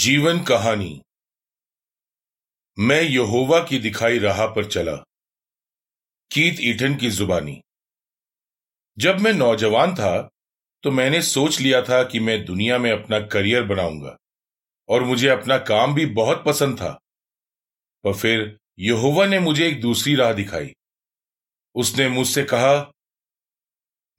जीवन कहानी। मैं यहोवा की दिखाई राह पर चला। कीत ईटन की जुबानी। जब मैं नौजवान था तो मैंने सोच लिया था कि मैं दुनिया में अपना करियर बनाऊँगा, और मुझे अपना काम भी बहुत पसंद था। पर फिर यहोवा ने मुझे एक दूसरी राह दिखाई। उसने मुझसे कहा,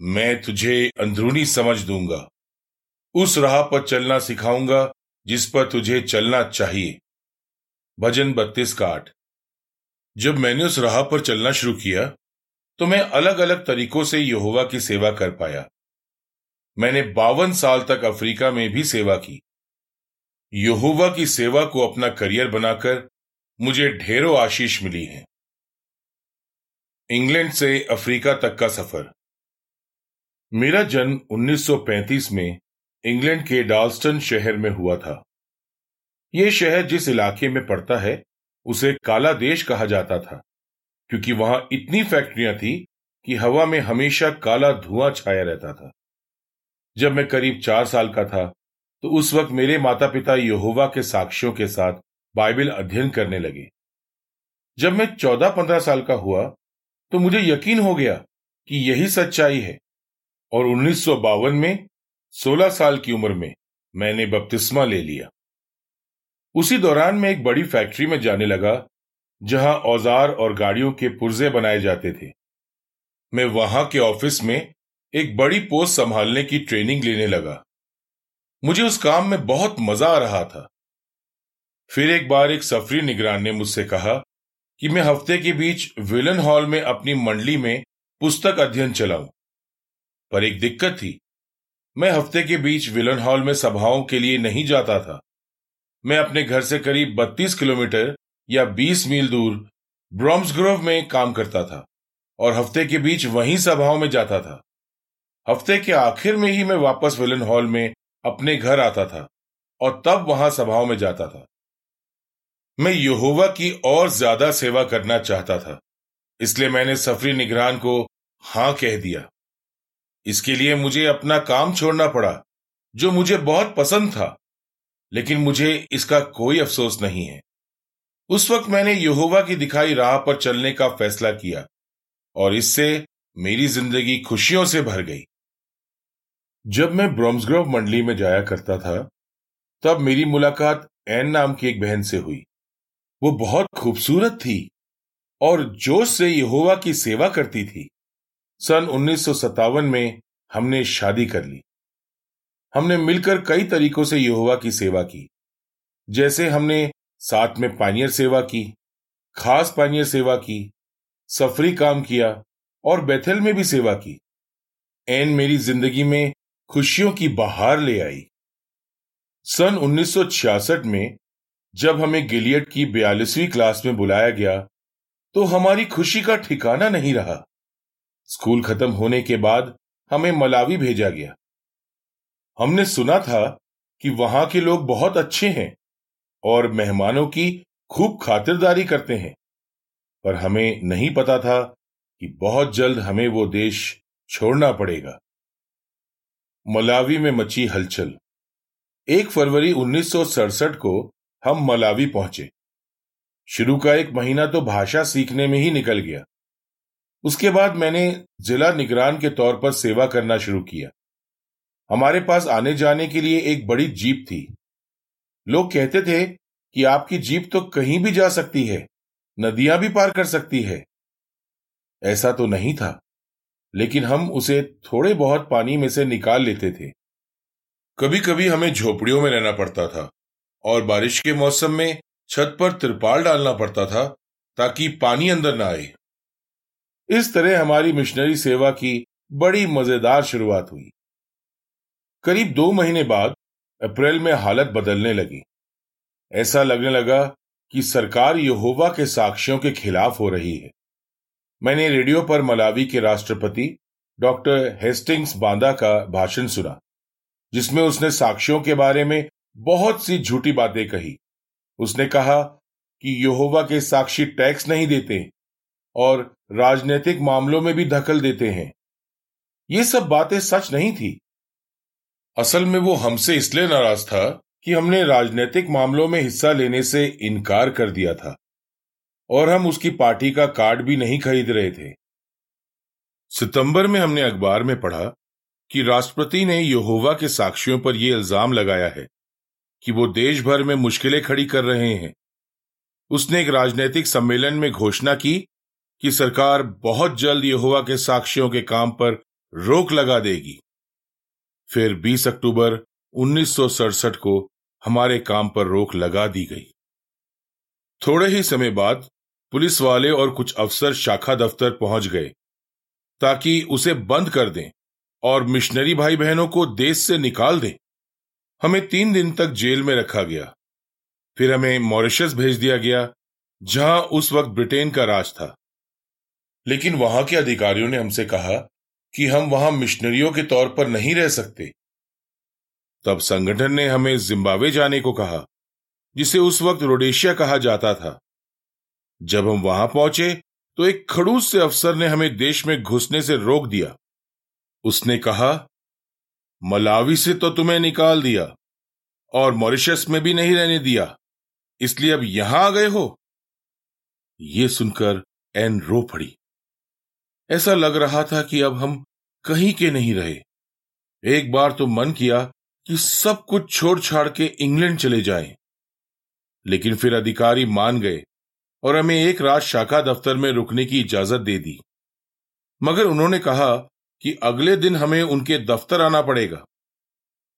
मैं तुझे अंदरूनी समझ दूँगा। उस राह पर चलना सिखाऊँगा जिस पर तुझे चलना चाहिए। भजन बत्तीस का आठ। जब मैंने उस राह पर चलना शुरू किया तो मैं अलग अलग तरीकों से यहोवा की सेवा कर पाया। मैंने बावन साल तक अफ्रीका में भी सेवा की। यहोवा की सेवा को अपना करियर बनाकर मुझे ढेरों आशीष मिली है। इंग्लैंड से अफ्रीका तक का सफ़र। मेरा जन्म 1935 में इंग्लैंड के डाल्स्टन शहर में हुआ था। यह शहर जिस इलाके में पड़ता है, उसे काला देश कहा जाता था, क्योंकि वहाँ इतनी फैक्ट्रियाँ थी कि हवा में हमेशा काला धुआँ छाया रहता था। जब मैं करीब चार साल का था तो उस वक्त मेरे माता पिता यहोवा के साक्ष्यों के साथ बाइबल अध्ययन करने लगे। जब मैं चौदह पंद्रह साल का हुआ तो मुझे यकीन हो गया कि यही सच्चाई है, और उन्नीस सौ बावन में सोलह साल की उम्र में मैंने बपतिस्मा ले लिया। उसी दौरान मैं एक बड़ी फैक्ट्री में जाने लगा, जहाँ औज़ार और गाड़ियों के पुर्जे बनाए जाते थे। मैं वहाँ के ऑफ़िस में एक बड़ी पोस्ट संभालने की ट्रेनिंग लेने लगा। मुझे उस काम में बहुत मज़ा आ रहा था। फिर एक बार एक सफरी निगरान ने मुझसे कहा कि मैं हफ़्ते के बीच विलन हॉल में अपनी मंडली में पुस्तक अध्ययन चलाऊं, पर एक दिक्कत थी। मैं हफ़्ते के बीच विलन हॉल में सभाओं के लिए नहीं जाता था। मैं अपने घर से करीब 32 किलोमीटर या 20 मील दूर ब्रॉम्सग्रोव में काम करता था और हफ़्ते के बीच वहीं सभाओं में जाता था। हफ़्ते के आखिर में ही मैं वापस विलन हॉल में अपने घर आता था और तब वहाँ सभाओं में जाता था। मैं यहोवा की और ज़्यादा सेवा करना चाहता था, इसलिए मैंने सफरी निगरान को हाँ कह दिया। इसके लिए मुझे अपना काम छोड़ना पड़ा, जो मुझे बहुत पसंद था, लेकिन मुझे इसका कोई अफसोस नहीं है। उस वक्त मैंने यहोवा की दिखाई राह पर चलने का फैसला किया, और इससे मेरी ज़िंदगी खुशियों से भर गई। जब मैं ब्रोम्सग्रोव मंडली में जाया करता था, तब मेरी मुलाकात एन नाम की एक बहन से हुई। वो बहुत खूबसूरत थी, और जोश से यहोवा की सेवा करती थी। सन उन्नीस सौ सत्तावन में हमने शादी कर ली। हमने मिलकर कई तरीकों से यहोवा की सेवा की। जैसे हमने साथ में पानियर सेवा की, खास पानियर सेवा की, सफरी काम किया और बेथल में भी सेवा की। एन मेरी ज़िंदगी में खुशियों की बहार ले आई। सन 1966 में जब हमें गिलियट की बयालीसवीं क्लास में बुलाया गया तो हमारी खुशी का ठिकाना नहीं रहा। स्कूल खत्म होने के बाद हमें मलावी भेजा गया। हमने सुना था कि वहाँ के लोग बहुत अच्छे हैं और मेहमानों की खूब खातिरदारी करते हैं, पर हमें नहीं पता था कि बहुत जल्द हमें वो देश छोड़ना पड़ेगा। मलावी में मची हलचल। एक फरवरी उन्नीस सौ सड़सठ को हम मलावी पहुँचे। शुरू का एक महीना तो भाषा सीखने में ही निकल गया। उसके बाद मैंने जिला निगरान के तौर पर सेवा करना शुरू किया। हमारे पास आने जाने के लिए एक बड़ी जीप थी। लोग कहते थे कि आपकी जीप तो कहीं भी जा सकती है, नदियाँ भी पार कर सकती है। ऐसा तो नहीं था, लेकिन हम उसे थोड़े बहुत पानी में से निकाल लेते थे। कभी कभी हमें झोपड़ियों में रहना पड़ता था और बारिश के मौसम में छत पर तिरपाल डालना पड़ता था ताकि पानी अंदर ना आए। इस तरह हमारी मिशनरी सेवा की बड़ी मज़ेदार शुरुआत हुई। करीब दो महीने बाद अप्रैल में हालत बदलने लगी। ऐसा लगने लगा कि सरकार यहोवा के साक्ष्यों के खिलाफ हो रही है। मैंने रेडियो पर मलावी के राष्ट्रपति डॉक्टर हेस्टिंग्स बांदा का भाषण सुना, जिसमें उसने साक्ष्यों के बारे में बहुत सी झूठी बातें कही। उसने कहा कि यहोवा के साक्षी टैक्स नहीं देते और राजनीतिक मामलों में भी दखल देते हैं। ये सब बातें सच नहीं थी। असल में वो हमसे इसलिए नाराज़ था कि हमने राजनीतिक मामलों में हिस्सा लेने से इनकार कर दिया था और हम उसकी पार्टी का कार्ड भी नहीं खरीद रहे थे। सितंबर में हमने अखबार में पढ़ा कि राष्ट्रपति ने यहोवा के साक्षियों पर यह इल्ज़ाम लगाया है कि वो देश भर में मुश्किलें खड़ी कर रहे हैं। उसने एक राजनीतिक सम्मेलन में घोषणा की कि सरकार बहुत जल्द यहोवा के साक्षियों के काम पर रोक लगा देगी। फिर 20 अक्टूबर उन्नीस सौ सड़सठ को हमारे काम पर रोक लगा दी गई। थोड़े ही समय बाद पुलिस वाले और कुछ अफसर शाखा दफ्तर पहुँच गए, ताकि उसे बंद कर दें और मिशनरी भाई बहनों को देश से निकाल दें। हमें तीन दिन तक जेल में रखा गया। फिर हमें मॉरिशस भेज दिया गया, जहाँ उस वक्त ब्रिटेन का राज था। लेकिन वहाँ के अधिकारियों ने हमसे कहा कि हम वहाँ मिशनरियों के तौर पर नहीं रह सकते। तब संगठन ने हमें जिम्बाब्वे जाने को कहा, जिसे उस वक्त रोडेशिया कहा जाता था। जब हम वहाँ पहुँचे तो एक खड़ूस से अफसर ने हमें देश में घुसने से रोक दिया। उसने कहा, मलावी से तो तुम्हें निकाल दिया और मॉरिशस में भी नहीं रहने दिया, इसलिए अब यहाँ आ गए हो? यह सुनकर एन रो पड़ी। ऐसा लग रहा था कि अब हम कहीं के नहीं रहे। एक बार तो मन किया कि सब कुछ छोड़ छाड़ के इंग्लैंड चले जाएँ। लेकिन फिर अधिकारी मान गए और हमें एक रात शाखा दफ्तर में रुकने की इजाज़त दे दी। मगर उन्होंने कहा कि अगले दिन हमें उनके दफ्तर आना पड़ेगा।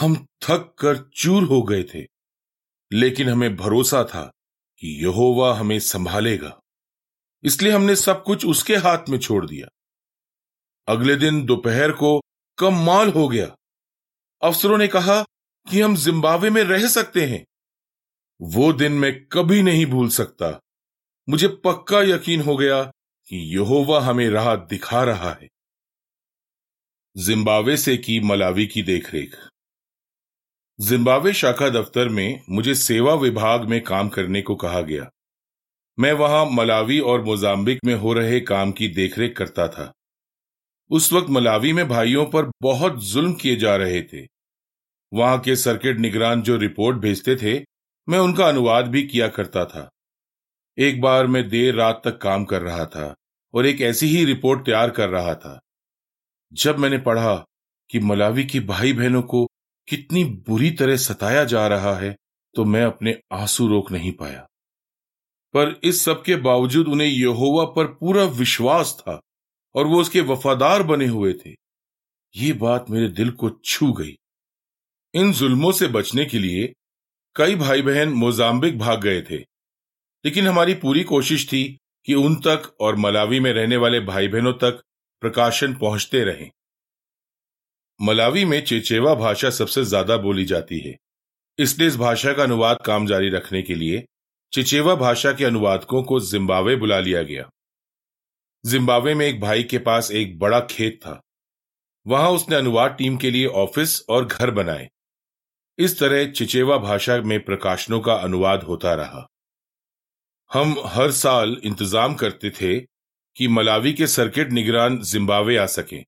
हम थक कर चूर हो गए थे, लेकिन हमें भरोसा था कि यहोवा हमें संभालेगा। इसलिए हमने सब कुछ उसके हाथ में छोड़ दिया। अगले दिन दोपहर को कम माल हो गया। अफसरों ने कहा कि हम जिम्बाब्वे में रह सकते हैं। वो दिन मैं कभी नहीं भूल सकता। मुझे पक्का यकीन हो गया कि यहोवा हमें राह दिखा रहा है। जिम्बाब्वे से की मलावी की देखरेख। जिम्बाब्वे शाखा दफ्तर में मुझे सेवा विभाग में काम करने को कहा गया। मैं वहाँ मलावी और मोजाम्बिक में हो रहे काम की देखरेख करता था। उस वक्त मलावी में भाइयों पर बहुत जुल्म किए जा रहे थे। वहाँ के सर्किट निगरान जो रिपोर्ट भेजते थे, मैं उनका अनुवाद भी किया करता था। एक बार मैं देर रात तक काम कर रहा था और एक ऐसी ही रिपोर्ट तैयार कर रहा था। जब मैंने पढ़ा कि मलावी की भाई बहनों को कितनी बुरी तरह सताया जा रहा है तो मैं अपने आँसू रोक नहीं पाया। पर इस सब के बावजूद उन्हें यहोवा पर पूरा विश्वास था और वो उसके वफादार बने हुए थे। ये बात मेरे दिल को छू गई। इन जुल्मों से बचने के लिए कई भाई बहन मोजाम्बिक भाग गए थे, लेकिन हमारी पूरी कोशिश थी कि उन तक और मलावी में रहने वाले भाई बहनों तक प्रकाशन पहुँचते रहें। मलावी में चेचेवा भाषा सबसे ज़्यादा बोली जाती है, इसलिए इस भाषा का अनुवाद काम जारी रखने के लिए चिचेवा भाषा के अनुवादकों को जिम्बावे बुला लिया गया। जिम्बावे में एक भाई के पास एक बड़ा खेत था। वहाँ उसने अनुवाद टीम के लिए ऑफ़िस और घर बनाए। इस तरह चिचेवा भाषा में प्रकाशनों का अनुवाद होता रहा। हम हर साल इंतज़ाम करते थे कि मलावी के सर्किट निगरान जिम्बावे आ सकें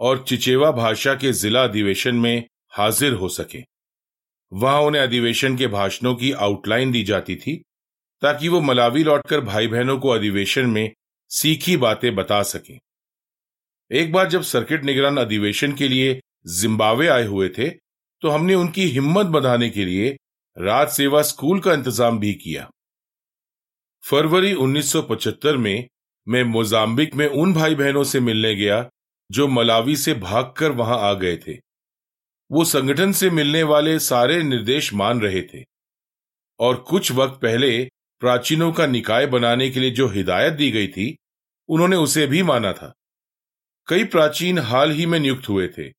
और चिचेवा भाषा के जिला अधिवेशन में हाजिर हो सके। वहाँ उन्हें अधिवेशन के भाषणों की आउटलाइन दी जाती थी ताकि वो मलावी लौटकर भाई बहनों को अधिवेशन में सीखी बातें बता सके। एक बार जब सर्किट निगरान अधिवेशन के लिए जिम्बावे आए हुए थे तो हमने उनकी हिम्मत बढ़ाने के लिए राज सेवा स्कूल का इंतज़ाम भी किया। फरवरी 1975 में मैं मोजाम्बिक में उन भाई बहनों से मिलने गया जो मलावी से भागकर वहाँ आ गए थे। वो संगठन से मिलने वाले सारे निर्देश मान रहे थे। और कुछ वक्त पहले प्राचीनों का निकाय बनाने के लिए जो हिदायत दी गई थी, उन्होंने उसे भी माना था। कई प्राचीन हाल ही में नियुक्त हुए थे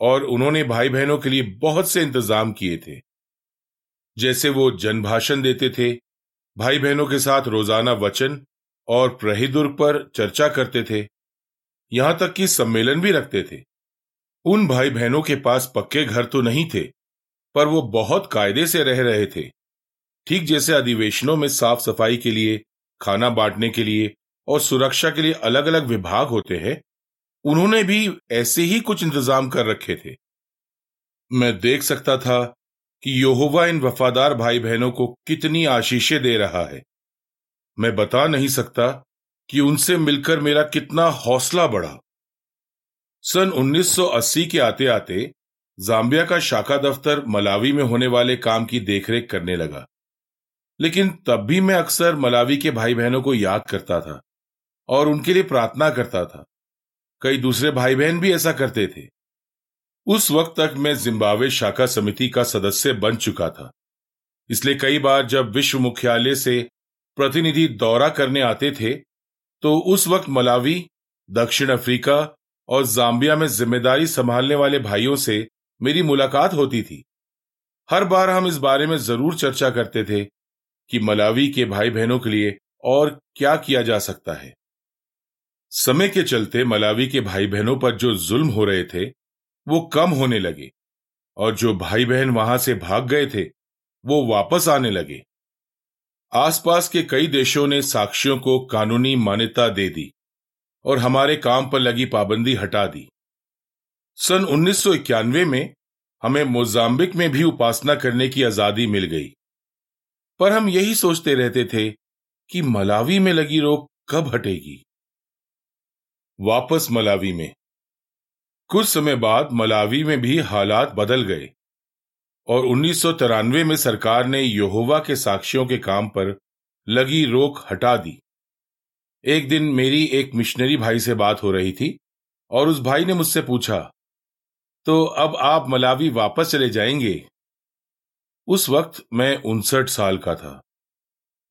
और उन्होंने भाई बहनों के लिए बहुत से इंतज़ाम किए थे। जैसे वो जन भाषण देते थे भाई बहनों के साथ रोज़ाना वचन और प्रहिदुर्ग पर चर्चा करते थे, यहाँ तक कि सम्मेलन भी रखते थे। उन भाई बहनों के पास पक्के घर तो नहीं थे, पर वो बहुत कायदे से रह रहे थे। ठीक जैसे अधिवेशनों में साफ़ सफ़ाई के लिए, खाना बांटने के लिए और सुरक्षा के लिए अलग अलग विभाग होते हैं, उन्होंने भी ऐसे ही कुछ इंतज़ाम कर रखे थे। मैं देख सकता था कि योहोवा इन वफादार भाई बहनों को कितनी आशीषें दे रहा है। मैं बता नहीं सकता कि उनसे मिलकर मेरा कितना हौसला बढ़ा। सन 1980 के आते आते जाम्बिया का शाखा दफ्तर मलावी में होने वाले काम की देखरेख करने लगा। लेकिन तब भी मैं अक्सर मलावी के भाई बहनों को याद करता था और उनके लिए प्रार्थना करता था। कई दूसरे भाई बहन भी ऐसा करते थे। उस वक्त तक मैं जिम्बावे शाखा समिति का सदस्य बन चुका था। इसलिए कई बार जब विश्व मुख्यालय से प्रतिनिधि दौरा करने आते थे तो उस वक्त मलावी, दक्षिण अफ्रीका और जाम्बिया में ज़िम्मेदारी संभालने वाले भाइयों से मेरी मुलाकात होती थी। हर बार हम इस बारे में ज़रूर चर्चा करते थे कि मलावी के भाई बहनों के लिए और क्या किया जा सकता है। समय के चलते मलावी के भाई बहनों पर जो जुल्म हो रहे थे, वो कम होने लगे और जो भाई बहन वहाँ से भाग गए थे, वो वापस आने लगे। आसपास के कई देशों ने साक्षियों को कानूनी मान्यता दे दी और हमारे काम पर लगी पाबंदी हटा दी। सन 1991 में हमें मोजाम्बिक में भी उपासना करने की आज़ादी मिल गई। पर हम यही सोचते रहते थे कि मलावी में लगी रोक कब हटेगी। वापस मलावी में। कुछ समय बाद मलावी में भी हालात बदल गए और उन्नीस सौ तिरानवे में सरकार ने योहोवा के साक्षियों के काम पर लगी रोक हटा दी। एक दिन मेरी एक मिशनरी भाई से बात हो रही थी और उस भाई ने मुझसे पूछा तो अब आप मलावी वापस चले जाएँगे? उस वक्त मैं उनसठ साल का था।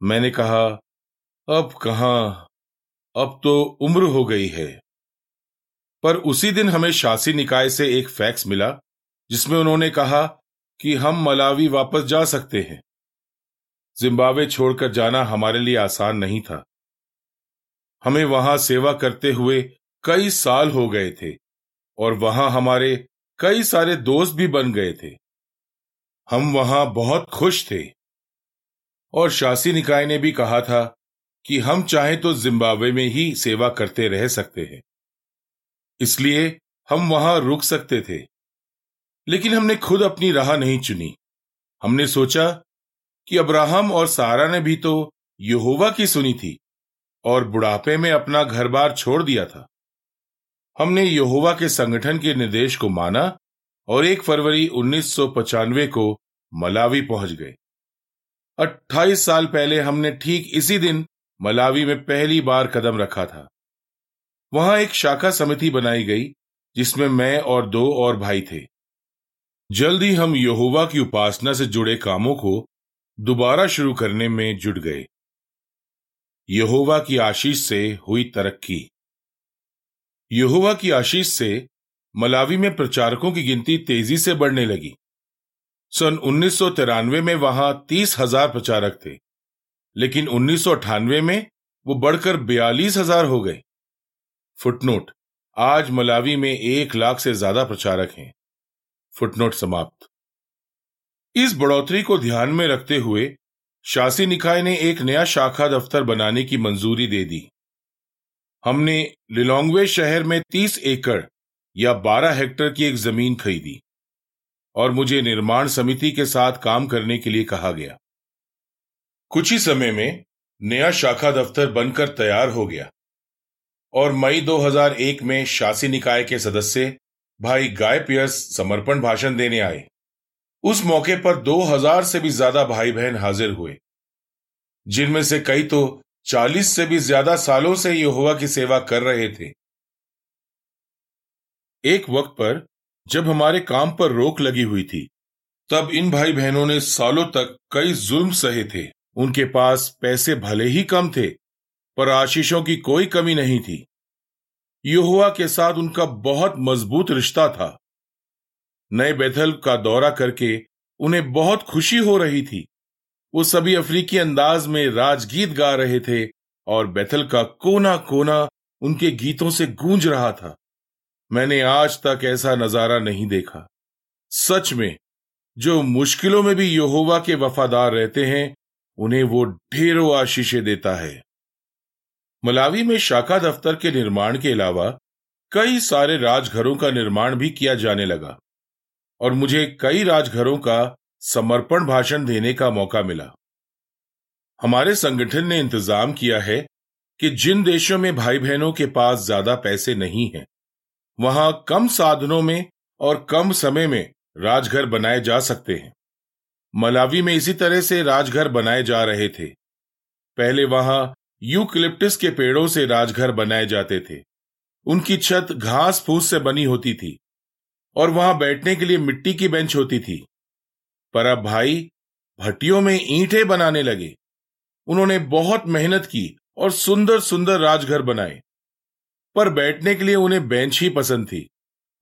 मैंने कहा, अब कहा? अब तो उम्र हो गई है। पर उसी दिन हमें शासी निकाय से एक फैक्स मिला, जिसमें उन्होंने कहा कि हम मलावी वापस जा सकते हैं। जिम्बावे छोड़कर जाना हमारे लिए आसान नहीं था। हमें वहाँ सेवा करते हुए कई साल हो गए थे और वहाँ हमारे कई सारे दोस्त भी बन गए थे। हम वहाँ बहुत खुश थे। और शासी निकाय ने भी कहा था कि हम चाहें तो जिम्बाब्वे में ही सेवा करते रह सकते हैं। इसलिए हम वहाँ रुक सकते थे। लेकिन हमने खुद अपनी राह नहीं चुनी। हमने सोचा कि अब्राहम और सारा ने भी तो यहोवा की सुनी थी और बुढ़ापे में अपना घर बार छोड़ दिया था। हमने यहोवा के संगठन के निर्देश को माना और एक फरवरी उन्नीस को मलावी पहुँच गए। 28 साल पहले हमने ठीक इसी दिन मलावी में पहली बार कदम रखा था। वहाँ एक शाखा समिति बनाई गई, जिसमें मैं और दो और भाई थे। जल्द ही हम यहोवा की उपासना से जुड़े कामों को दोबारा शुरू करने में जुट गए। यहोवा की आशीष से हुई तरक्की। यहोवा की आशीष से मलावी में प्रचारकों की गिनती तेज़ी से बढ़ने लगी। सन उन्नीस सौ तिरानवे में वहाँ तीस हज़ार प्रचारक थे, लेकिन उन्नीस सौ अठानवे में वो बढ़कर बयालीस हज़ार हो गए। फुटनोट, आज मलावी में एक लाख से ज़्यादा प्रचारक हैं। फुटनोट समाप्त। इस बढ़ोतरी को ध्यान में रखते हुए शासी निकाय ने एक नया शाखा दफ्तर बनाने की मंजूरी दे दी। हमने लिलोंगवे शहर में तीस एकड़ या बारह हेक्टर की एक ज़मीन खरीदी और मुझे निर्माण समिति के साथ काम करने के लिए कहा गया। कुछ ही समय में नया शाखा दफ्तर बनकर तैयार हो गया और मई 2001 में शासी निकाय के सदस्य भाई गाय पियर्स समर्पण भाषण देने आए। उस मौके पर 2000 से भी ज़्यादा भाई बहन हाजिर हुए, जिनमें से कई तो 40 से भी ज़्यादा सालों से यहोवा की सेवा कर रहे थे। एक वक्त पर जब हमारे काम पर रोक लगी हुई थी, तब इन भाई बहनों ने सालों तक कई जुल्म सहे थे। उनके पास पैसे भले ही कम थे, पर आशीषों की कोई कमी नहीं थी। युवा के साथ उनका बहुत मज़बूत रिश्ता था। नए बेथल का दौरा करके उन्हें बहुत खुशी हो रही थी। वो सभी अफ्रीकी अंदाज में राजगीत गा रहे थे और बेथल का कोना कोना उनके गीतों से गूंज रहा था। मैंने आज तक ऐसा नज़ारा नहीं देखा। सच में जो मुश्किलों में भी यहोवा के वफादार रहते हैं उन्हें वो ढेरों आशीषें देता है। मलावी में शाखा दफ्तर के निर्माण के अलावा कई सारे राजघरों का निर्माण भी किया जाने लगा और मुझे कई राजघरों का समर्पण भाषण देने का मौका मिला। हमारे संगठन ने इंतज़ाम किया है कि जिन देशों में भाई बहनों के पास ज़्यादा पैसे नहीं हैं, वहाँ कम साधनों में और कम समय में राजघर बनाए जा सकते हैं। मलावी में इसी तरह से राजघर बनाए जा रहे थे। पहले वहाँ यूक्लिप्टिस के पेड़ों से राजघर बनाए जाते थे। उनकी छत घास फूस से बनी होती थी और वहाँ बैठने के लिए मिट्टी की बेंच होती थी। पर अब भाई भट्टियों में ईंटें बनाने लगे। उन्होंने बहुत मेहनत की और सुंदर सुंदर राजघर बनाए। पर बैठने के लिए उन्हें बेंच ही पसंद थी।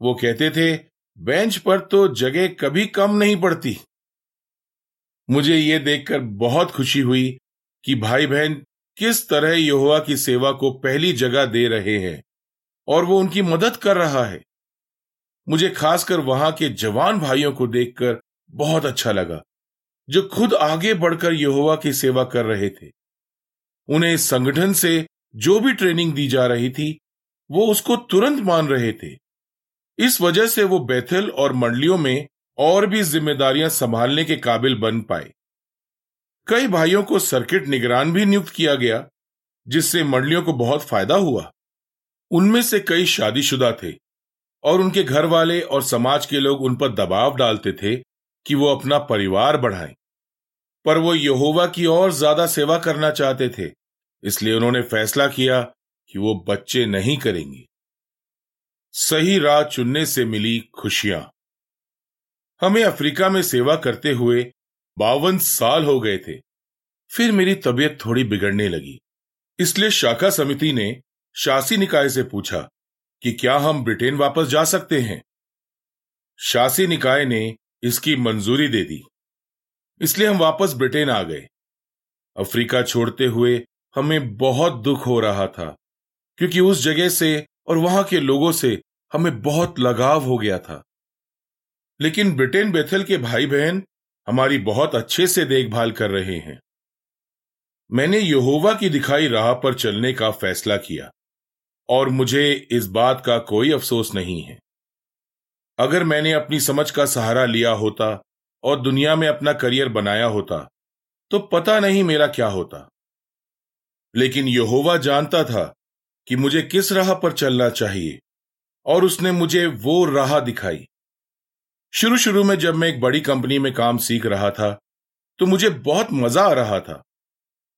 वो कहते थे, बेंच पर तो जगह कभी कम नहीं पड़ती। मुझे ये देखकर बहुत खुशी हुई कि भाई बहन किस तरह यहोवा की सेवा को पहली जगह दे रहे हैं और वो उनकी मदद कर रहा है। मुझे खासकर वहाँ के जवान भाइयों को देखकर बहुत अच्छा लगा, जो खुद आगे बढ़कर यहोवा की सेवा कर रहे थे। उन्हें संगठन से जो भी ट्रेनिंग दी जा रही थी वो उसको तुरंत मान रहे थे। इस वजह से वो बैथल और मंडलियों में और भी जिम्मेदारियाँ संभालने के काबिल बन पाए। कई भाइयों को सर्किट निगरान भी नियुक्त किया गया, जिससे मंडलियों को बहुत फ़ायदा हुआ। उनमें से कई शादीशुदा थे और उनके घर वाले और समाज के लोग उन पर दबाव डालते थे कि वो अपना परिवार बढ़ाएँ। पर वो यहोवा की और ज़्यादा सेवा करना चाहते थे, इसलिए उन्होंने फैसला किया कि वो बच्चे नहीं करेंगे। सही राह चुनने से मिली खुशियाँ। हमें अफ्रीका में सेवा करते हुए बावन साल हो गए थे। फिर मेरी तबीयत थोड़ी बिगड़ने लगी। इसलिए शाखा समिति ने शासी निकाय से पूछा कि क्या हम ब्रिटेन वापस जा सकते हैं? शासी निकाय ने इसकी मंजूरी दे दी। इसलिए हम वापस ब्रिटेन आ गए। अफ्रीका छोड़ते हुए हमें बहुत दुख हो रहा था। क्योंकि उस जगह से और वहाँ के लोगों से हमें बहुत लगाव हो गया था। लेकिन ब्रिटेन बेथल के भाई बहन हमारी बहुत अच्छे से देखभाल कर रहे हैं। मैंने यहोवा की दिखाई राह पर चलने का फैसला किया, और मुझे इस बात का कोई अफसोस नहीं है। अगर मैंने अपनी समझ का सहारा लिया होता और दुनिया में अपना करियर बनाया होता तो पता नहीं मेरा क्या होता। लेकिन यहोवा जानता था कि मुझे किस राह पर चलना चाहिए, और उसने मुझे वो राह दिखाई। शुरू शुरू में जब मैं एक बड़ी कंपनी में काम सीख रहा था तो मुझे बहुत मज़ा आ रहा था।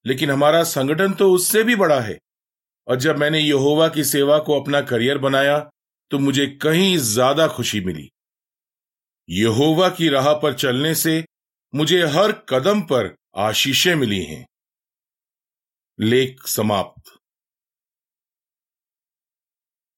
लेकिन हमारा संगठन तो उससे भी बड़ा है, और जब मैंने यहोवा की सेवा को अपना करियर बनाया तो मुझे कहीं ज़्यादा खुशी मिली। यहोवा की राह पर चलने से मुझे हर कदम पर आशीषें मिली हैं। लेख समाप्त।